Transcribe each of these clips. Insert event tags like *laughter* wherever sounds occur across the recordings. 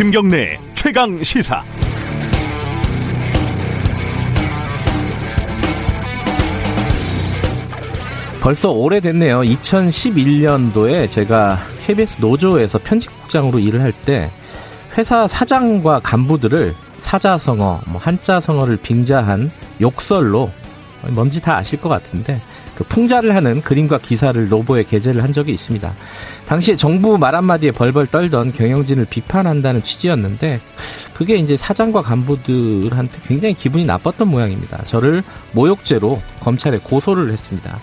김경래 최강 시사. 벌써 오래됐네요. 2011년도에 제가 KBS 노조에서 편집국장으로 일을 할 때 회사 사장과 간부들을 사자성어, 뭐 한자성어를 빙자한 욕설로 뭔지 다 아실 것 같은데 그 풍자를 하는 그림과 기사를 노보에 게재를 한 적이 있습니다. 당시에 정부 말 한마디에 벌벌 떨던 경영진을 비판한다는 취지였는데 그게 이제 사장과 간부들한테 굉장히 기분이 나빴던 모양입니다. 저를 모욕죄로 검찰에 고소를 했습니다.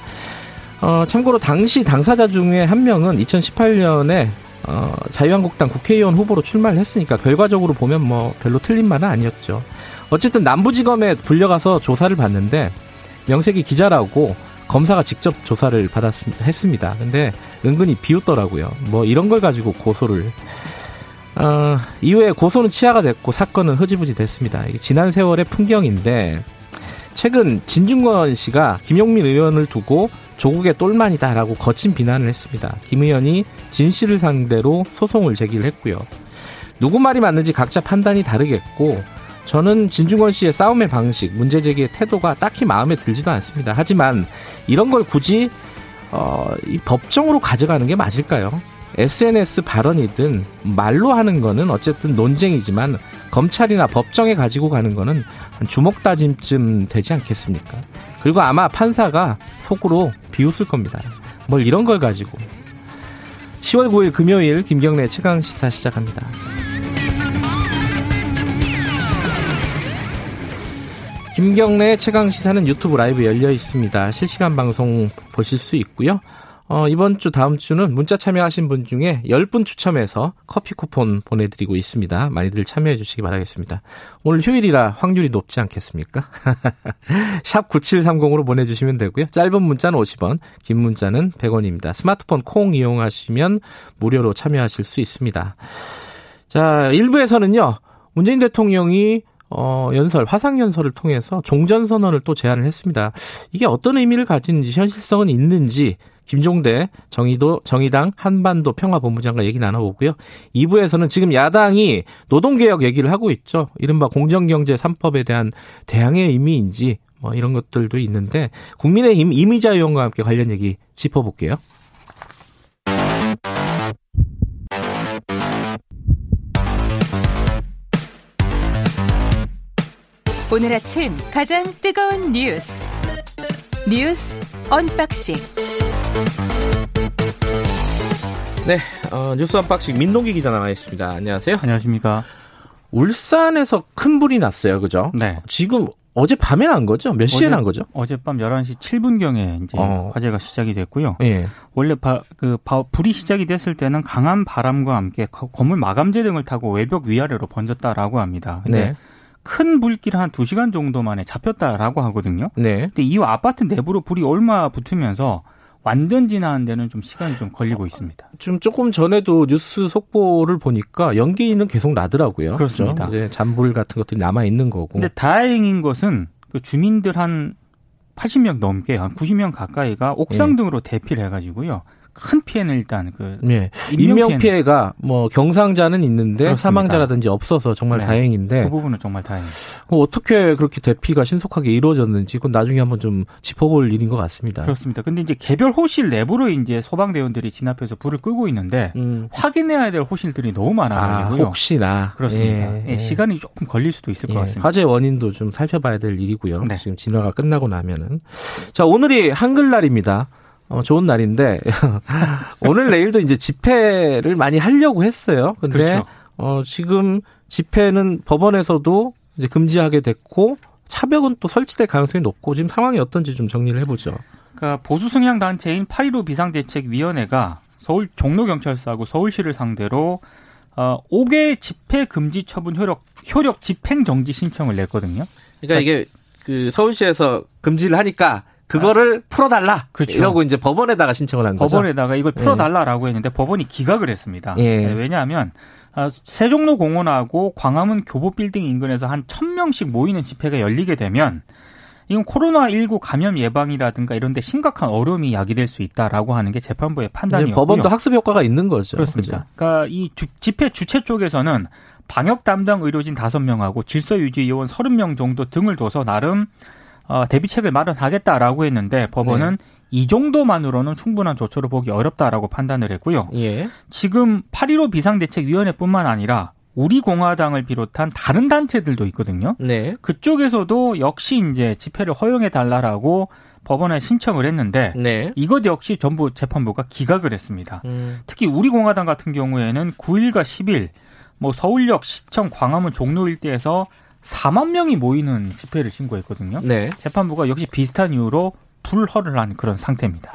어, 참고로 당시 당사자 중에 한 명은 2018년에 어, 자유한국당 국회의원 후보로 출마를 했으니까 결과적으로 보면 뭐 별로 틀린 말은 아니었죠. 어쨌든 남부지검에 불려가서 조사를 받는데 명색이 기자라고 검사가 직접 조사를 받았습니다. 했습니다. 근데 은근히 비웃더라고요. 뭐 이런 걸 가지고 고소를 어, 이후에 고소는 치하가 됐고 사건은 흐지부지 됐습니다. 지난 세월의 풍경인데 최근 진중권 씨가 김용민 의원을 두고 조국의 똘만이다라고 거친 비난을 했습니다. 김 의원이 진 씨를 상대로 소송을 제기를 했고요. 누구 말이 맞는지 각자 판단이 다르겠고 저는 진중권 씨의 싸움의 방식, 문제 제기의 태도가 딱히 마음에 들지도 않습니다. 하지만 이런 걸 굳이 어, 이 법정으로 가져가는 게 맞을까요? SNS 발언이든 말로 하는 거는 어쨌든 논쟁이지만 검찰이나 법정에 가지고 가는 거는 주먹 다짐쯤 되지 않겠습니까? 그리고 아마 판사가 속으로 비웃을 겁니다. 뭘 이런 걸 가지고. 10월 9일 금요일 김경래 최강 시사 시작합니다. 김경래 최강 시사는 유튜브 라이브 열려 있습니다. 실시간 방송 보실 수 있고요. 어, 이번 주 다음 주는 문자 참여하신 분 중에 10분 추첨해서 커피 쿠폰 보내드리고 있습니다. 많이들 참여해 주시기 바라겠습니다. 오늘 휴일이라 확률이 높지 않겠습니까? *laughs* 샵 9730으로 보내주시면 되고요. 짧은 문자는 50원, 긴 문자는 100원입니다. 스마트폰 콩 이용하시면 무료로 참여하실 수 있습니다. 자, 1부에서는요. 문재인 대통령이 어, 연설, 화상 연설을 통해서 종전 선언을 또 제안을 했습니다. 이게 어떤 의미를 가지는지, 현실성은 있는지, 김종대 정의도 정의당 한반도 평화본부장과 얘기 나눠보고요. 2부에서는 지금 야당이 노동개혁 얘기를 하고 있죠. 이른바 공정경제 3법에 대한 대항의 의미인지 뭐 이런 것들도 있는데 국민의힘 이미자 의원과 함께 관련 얘기 짚어볼게요. 오늘 아침 가장 뜨거운 뉴스 뉴스 언박싱 네, 어, 뉴스 언박싱 민동기 기자 나와 있습니다. 안녕하세요. 안녕하십니까. 울산에서 큰 불이 났어요. 그죠? 네. 지금 어제 밤에 난 거죠? 몇 시에 어제, 난 거죠? 어젯밤 11시 7분경에 이제 어. 화재가 시작이 됐고요. 예. 원래 바, 그 바, 불이 시작이 됐을 때는 강한 바람과 함께 거- 건물 마감재 등을 타고 외벽 위아래로 번졌다라고 합니다. 근데 네. 큰 불길 한 2시간 정도 만에 잡혔다라고 하거든요. 네. 근데 이후 아파트 내부로 불이 얼마 붙으면서 완전 진화한 데는 좀 시간이 좀 걸리고 있습니다. 지금 조금 전에도 뉴스 속보를 보니까 연기는 계속 나더라고요. 그렇습니다. 그죠? 이제 잔불 같은 것들이 남아 있는 거고. 근데 다행인 것은 그 주민들 한 80명 넘게 한 90명 가까이가 옥상 예. 등으로 대피를 해가지고요. 큰 피해는 일단 그 네. 인명 피해가 뭐 경상자는 있는데 그렇습니다. 사망자라든지 없어서 정말 네. 다행인데 그 부분은 정말 다행입니다. 그럼 어떻게 그렇게 대피가 신속하게 이루어졌는지 그건 나중에 한번 좀 짚어볼 일인 것 같습니다. 그렇습니다. 근데 이제 개별 호실 내부로 이제 소방 대원들이 진압해서 불을 끄고 있는데 음. 확인해야 될 호실들이 너무 아, 많아가지고요. 혹시나 그렇습니다. 예, 예, 예. 시간이 조금 걸릴 수도 있을 예, 것 같습니다. 화재 원인도 좀 살펴봐야 될 일이고요. 네. 지금 진화가 끝나고 나면은 자 오늘이 한글날입니다. 어, 좋은 날인데 *laughs* 오늘 내일도 이제 집회를 많이 하려고 했어요. 근데 그렇죠. 어, 지금 집회는 법원에서도 이제 금지하게 됐고 차벽은 또 설치될 가능성이 높고 지금 상황이 어떤지 좀 정리를 해보죠. 그러니까 보수 성향 단체인 8.15 비상대책위원회가 서울 종로경찰서하고 서울시를 상대로 어, 5개 집회 금지 처분 효력 효력 집행 정지 신청을 냈거든요. 그러니까 이게 그 서울시에서 금지를 하니까 그거를 풀어달라. 그렇죠. 이러고 이제 법원에다가 신청을 한 거죠. 법원에다가 이걸 풀어달라라고 했는데 법원이 기각을 했습니다. 예. 네, 왜냐하면 아, 세종로 공원하고 광화문 교보 빌딩 인근에서 한 1000명씩 모이는 집회가 열리게 되면 이건 코로나19 감염 예방이라든가 이런 데 심각한 어려움이 야기될 수 있다라고 하는 게 재판부의 판단이었고요. 법원도 학습 효과가 있는 거죠. 그렇습니다. 그죠? 그러니까 이 주- 집회 주최 쪽에서는 방역 담당 의료진 5명하고 질서 유지 요원 30명 정도 등을 둬서 나름 어, 대비책을 마련하겠다라고 했는데 법원은 네. 이 정도만으로는 충분한 조처를 보기 어렵다라고 판단을 했고요. 예. 지금 8.15 비상대책위원회뿐만 아니라 우리 공화당을 비롯한 다른 단체들도 있거든요. 네. 그쪽에서도 역시 이제 집회를 허용해 달라라고 법원에 신청을 했는데 네. 이것 역시 전부 재판부가 기각을 했습니다. 음. 특히 우리 공화당 같은 경우에는 9일과 10일 뭐 서울역, 시청, 광화문 종로 일대에서 4만 명이 모이는 집회를 신고했거든요. 네. 재판부가 역시 비슷한 이유로 불허를 한 그런 상태입니다.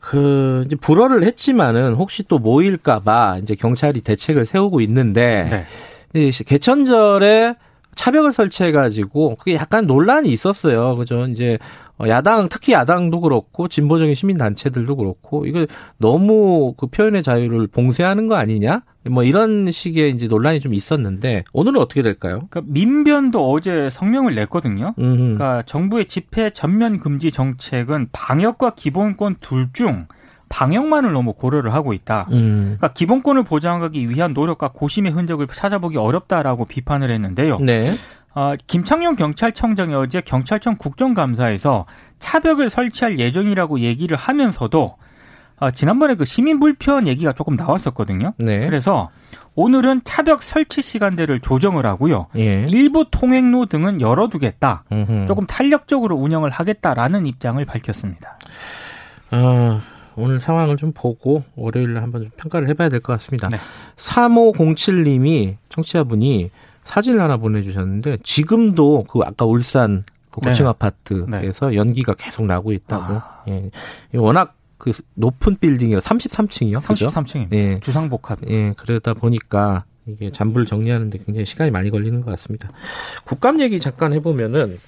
그 이제 불허를 했지만은 혹시 또 모일까봐 이제 경찰이 대책을 세우고 있는데 네. 개천절에 차벽을 설치해가지고 그게 약간 논란이 있었어요. 그죠? 이제 어, 야당 특히 야당도 그렇고 진보적인 시민 단체들도 그렇고 이거 너무 그 표현의 자유를 봉쇄하는 거 아니냐? 뭐 이런 식의 이제 논란이 좀 있었는데 오늘은 어떻게 될까요? 그러니까 민변도 어제 성명을 냈거든요. 음흠. 그러니까 정부의 집회 전면 금지 정책은 방역과 기본권 둘 중 방역만을 너무 고려를 하고 있다. 음. 그러니까 기본권을 보장하기 위한 노력과 고심의 흔적을 찾아보기 어렵다라고 비판을 했는데요. 네. 어, 김창룡 경찰청장이 어제 경찰청 국정감사에서 차벽을 설치할 예정이라고 얘기를 하면서도 어, 지난번에 그 시민 불편 얘기가 조금 나왔었거든요. 네. 그래서 오늘은 차벽 설치 시간대를 조정을 하고요. 예. 일부 통행로 등은 열어두겠다. 음흠. 조금 탄력적으로 운영을 하겠다라는 입장을 밝혔습니다. 어, 오늘 상황을 좀 보고 월요일에 한번 좀 평가를 해봐야 될 것 같습니다. 네. 3507님이 청취자분이 사진을 하나 보내주셨는데 지금도 그 아까 울산 그 고층 네. 아파트에서 네. 연기가 계속 나고 있다고. 아. 예. 워낙 그 높은 빌딩이라 33층이요. 33층입니다. 예. 주상복합. 예. 그러다 보니까 이게 잔불 정리하는데 굉장히 시간이 많이 걸리는 것 같습니다. 국감 얘기 잠깐 해보면은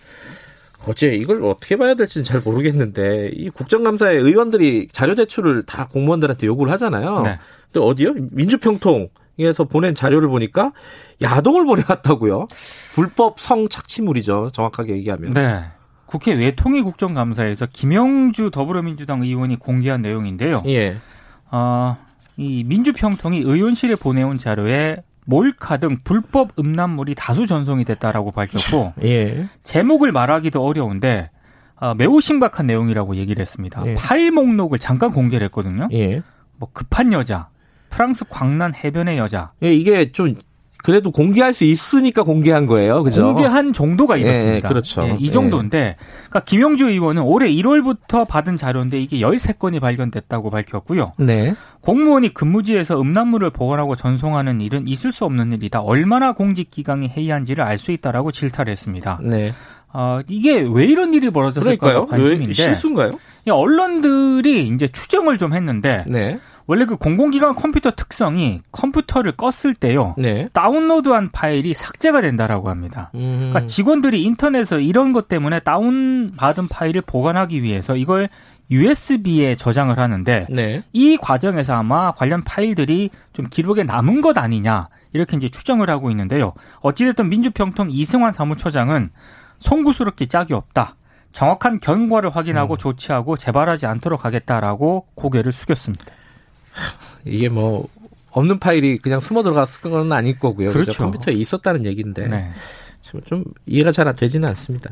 어제 이걸 어떻게 봐야 될지는 잘 모르겠는데 이 국정감사에 의원들이 자료 제출을 다 공무원들한테 요구를 하잖아요. 네. 근데 어디요? 민주평통에서 보낸 자료를 보니까 야동을 보내왔다고요. 불법 성 착취물이죠. 정확하게 얘기하면. 네. 국회 외통위 국정감사에서 김영주 더불어민주당 의원이 공개한 내용인데요. 예. 어, 이 민주평통이 의원실에 보내온 자료에 몰카 등 불법 음란물이 다수 전송이 됐다라고 밝혔고 예. 제목을 말하기도 어려운데 어, 매우 심각한 내용이라고 얘기를 했습니다. 예. 파일 목록을 잠깐 공개를 했거든요. 예. 뭐 급한 여자, 프랑스 광란 해변의 여자. 예, 이게 좀 그래도 공개할 수 있으니까 공개한 거예요. 그죠? 공개한 정도가 예, 이렇습니다. 예, 그렇죠. 예, 이 정도인데, 그러니까 김영주 의원은 올해 1월부터 받은 자료인데 이게 13건이 발견됐다고 밝혔고요. 네. 공무원이 근무지에서 음란물을 보관하고 전송하는 일은 있을 수 없는 일이다. 얼마나 공직 기강이 해이한지를 알 수 있다라고 질타를 했습니다. 네. 어, 이게 왜 이런 일이 벌어졌을까 관심인데 실수인가요? 언론들이 이제 추정을 좀 했는데 네. 원래 그 공공기관 컴퓨터 특성이 컴퓨터를 껐을 때요. 네. 다운로드한 파일이 삭제가 된다라고 합니다. 음. 그러니까 직원들이 인터넷에서 이런 것 때문에 다운받은 파일을 보관하기 위해서 이걸 USB에 저장을 하는데 네. 이 과정에서 아마 관련 파일들이 좀 기록에 남은 것 아니냐 이렇게 이제 추정을 하고 있는데요. 어찌됐든 민주평통 이승환 사무처장은 송구스럽게 짝이 없다. 정확한 경과를 확인하고 음. 조치하고 재발하지 않도록 하겠다라고 고개를 숙였습니다. 이게 뭐 없는 파일이 그냥 숨어 들어갔을 건 아닐 거고요. 그렇죠. 그렇죠? 컴퓨터에 있었다는 얘기인데 네. 좀 이해가 잘 되지는 않습니다.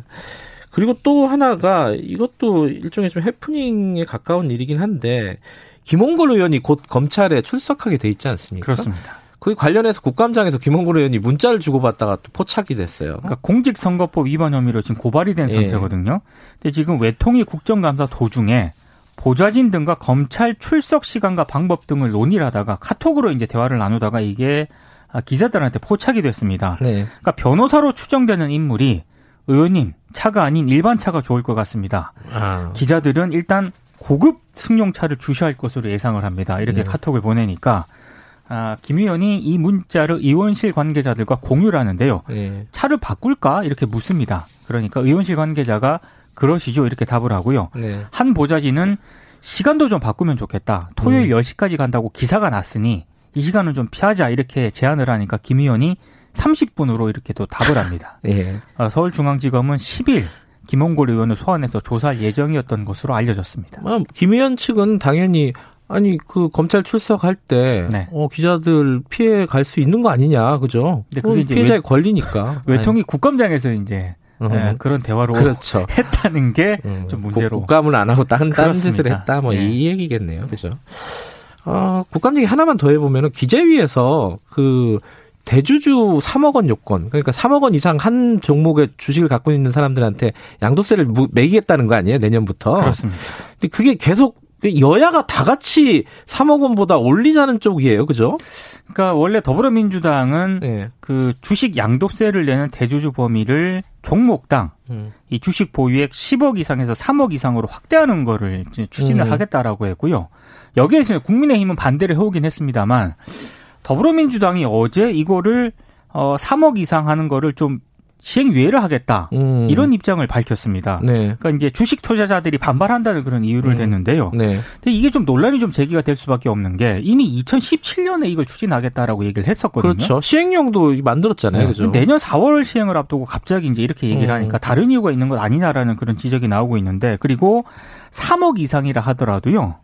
그리고 또 하나가 이것도 일종의 좀 해프닝에 가까운 일이긴 한데 김홍걸 의원이 곧 검찰에 출석하게 돼 있지 않습니까? 그렇습니다. 그 관련해서 국감장에서 김홍걸 의원이 문자를 주고받다가 또 포착이 됐어요. 그러니까 공직선거법 위반 혐의로 지금 고발이 된 예. 상태거든요. 근데 지금 외통위 국정감사 도중에 보좌진 등과 검찰 출석 시간과 방법 등을 논의를 하다가 카톡으로 이제 대화를 나누다가 이게 기자들한테 포착이 됐습니다. 네. 그러니까 변호사로 추정되는 인물이 의원님 차가 아닌 일반 차가 좋을 것 같습니다. 아. 기자들은 일단 고급 승용차를 주시할 것으로 예상을 합니다. 이렇게 네. 카톡을 보내니까 아, 김 의원이 이 문자를 의원실 관계자들과 공유를 하는데요. 네. 차를 바꿀까 이렇게 묻습니다. 그러니까 의원실 관계자가 그러시죠. 이렇게 답을 하고요. 네. 한 보좌진은 시간도 좀 바꾸면 좋겠다. 토요일 음. 10시까지 간다고 기사가 났으니 이 시간은 좀 피하자. 이렇게 제안을 하니까 김 의원이 30분으로 이렇게 또 답을 *laughs* 합니다. 예. 어, 서울중앙지검은 10일 김홍골 의원을 소환해서 조사할 예정이었던 것으로 알려졌습니다. 아, 김 의원 측은 당연히 아니 그 검찰 출석할 때 네. 어, 기자들 피해 갈 수 있는 거 아니냐, 그죠? 근데 그게 이제 피해자의 권리니까. *laughs* 외통위 국감장에서 이제 아니, 예, 그런 대화로 그렇죠. *laughs* 했다는 게 음, 좀 문제로. 국감을 안 하고 다른 다른 짓을. 했다, 뭐 예. 이 얘기겠네요, 그죠? 어, 국감 얘기 하나만 더 해보면은 기재위에서 그 대주주 3억 원 요건, 그러니까 3억 원 이상 한 종목의 주식을 갖고 있는 사람들한테 양도세를 무- 매기겠다는 거 아니에요, 내년부터? 그렇습니다. 근데 그게 계속 여야가 다 같이 3억 원보다 올리자는 쪽이에요, 그죠? 그러니까 원래 더불어민주당은 네. 그 주식 양도세를 내는 대주주 범위를 종목당 음. 이 주식 보유액 10억 이상에서 3억 이상으로 확대하는 거를 이제 추진을 음. 하겠다라고 했고요. 여기에서 국민의힘은 반대를 해오긴 했습니다만 더불어민주당이 어제 이거를 어 3억 이상 하는 거를 좀 시행유예를 하겠다. 음. 이런 입장을 밝혔습니다. 네. 그러니까 이제 주식 투자자들이 반발한다는 그런 이유를 음. 댔는데요. 네. 근데 이게 좀 논란이 좀 제기가 될 수밖에 없는 게 이미 2017년에 이걸 추진하겠다라고 얘기를 했었거든요. 그렇죠. 시행령도 만들었잖아요. 네. 그죠? 내년 4월 시행을 앞두고 갑자기 이제 이렇게 얘기를 음. 하니까 다른 이유가 있는 것 아니냐라는 그런 지적이 나오고 있는데 그리고 3억 이상이라 하더라도요.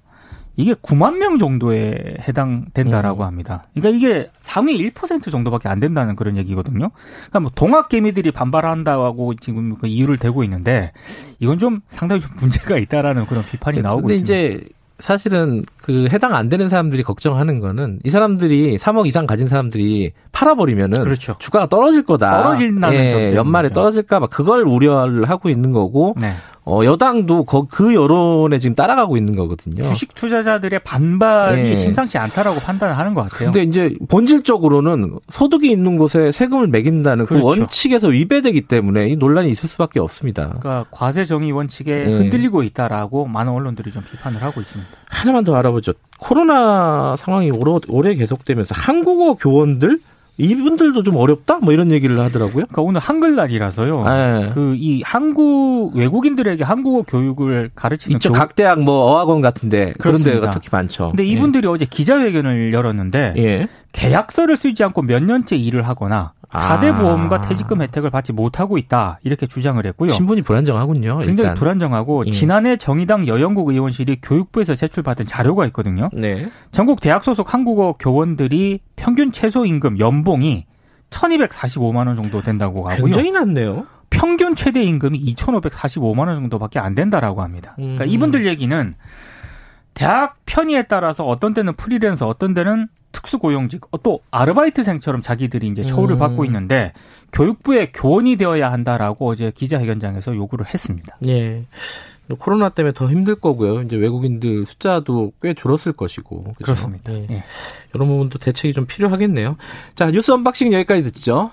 이게 9만 명 정도에 해당된다라고 음. 합니다. 그러니까 이게 상위 1% 정도밖에 안 된다는 그런 얘기거든요. 그러니까 뭐 동학 개미들이 반발한다고 지금 그 이유를 대고 있는데 이건 좀 상당히 좀 문제가 있다라는 그런 비판이 나오고 근데 있습니다. 이제 사실은 그 해당 안 되는 사람들이 걱정하는 거는 이 사람들이 3억 이상 가진 사람들이 팔아버리면은 그렇죠. 주가가 떨어질 거다. 떨어진다는 점 예. 연말에 떨어질까 봐 그걸 우려를 하고 있는 거고 네. 어, 여당도 거- 그 여론에 지금 따라가고 있는 거거든요. 주식 투자자들의 반발이 예. 심상치 않다라고 판단을 하는 것 같아요. 근데 이제 본질적으로는 소득이 있는 곳에 세금을 매긴다는 그 그렇죠. 원칙에서 위배되기 때문에 이 논란이 있을 수밖에 없습니다. 그러니까 과세 정의 원칙에 예. 흔들리고 있다라고 많은 언론들이 좀 비판을 하고 있습니다. 하나만 더 알아보죠. 코로나 상황이 오래, 오래 계속되면서 한국어 교원들 이분들도 좀 어렵다? 뭐 이런 얘기를 하더라고요. 그러니까 오늘 한글날이라서요. 네. 그이 한국 외국인들에게 한국어 교육을 가르치는 이쪽 교- 각 대학 뭐 어학원 같은데 그런. 데가 특히 많죠. 근데 이분들이 어제 기자회견을 열었는데 예. 예. 계약서를 쓰지 않고 몇 년째 일을 하거나 아. 4대 보험과 퇴직금 혜택을 받지 못하고 있다 이렇게 주장을 했고요. 신분이 불안정하군요. 굉장히 일단. 불안정하고 예. 지난해 정의당 여영국 의원실이 교육부에서 제출받은 자료가 있거든요. 네. 전국 대학 소속 한국어 교원들이 평균 최소 임금 연봉이 1,245만 원 정도 된다고 하고요. 굉장히 낮네요. 평균 최대 임금이 2,545만 원 정도밖에 안 된다라고 합니다. 그러니까 음. 이분들 얘기는 대학 편의에 따라서 어떤 때는 프리랜서, 어떤 때는 특수고용직, 어, 또 아르바이트생처럼 자기들이 이제 처우를 음. 받고 있는데 교육부의 교원이 되어야 한다라고 어제 기자회견장에서 요구를 했습니다. 예. 코로나 때문에 더 힘들 거고요. 이제 외국인들 숫자도 꽤 줄었을 것이고. 그죠? 그렇습니다. 예. 예. 이런 부분도 대책이 좀 필요하겠네요. 자, 뉴스 언박싱 여기까지 듣죠.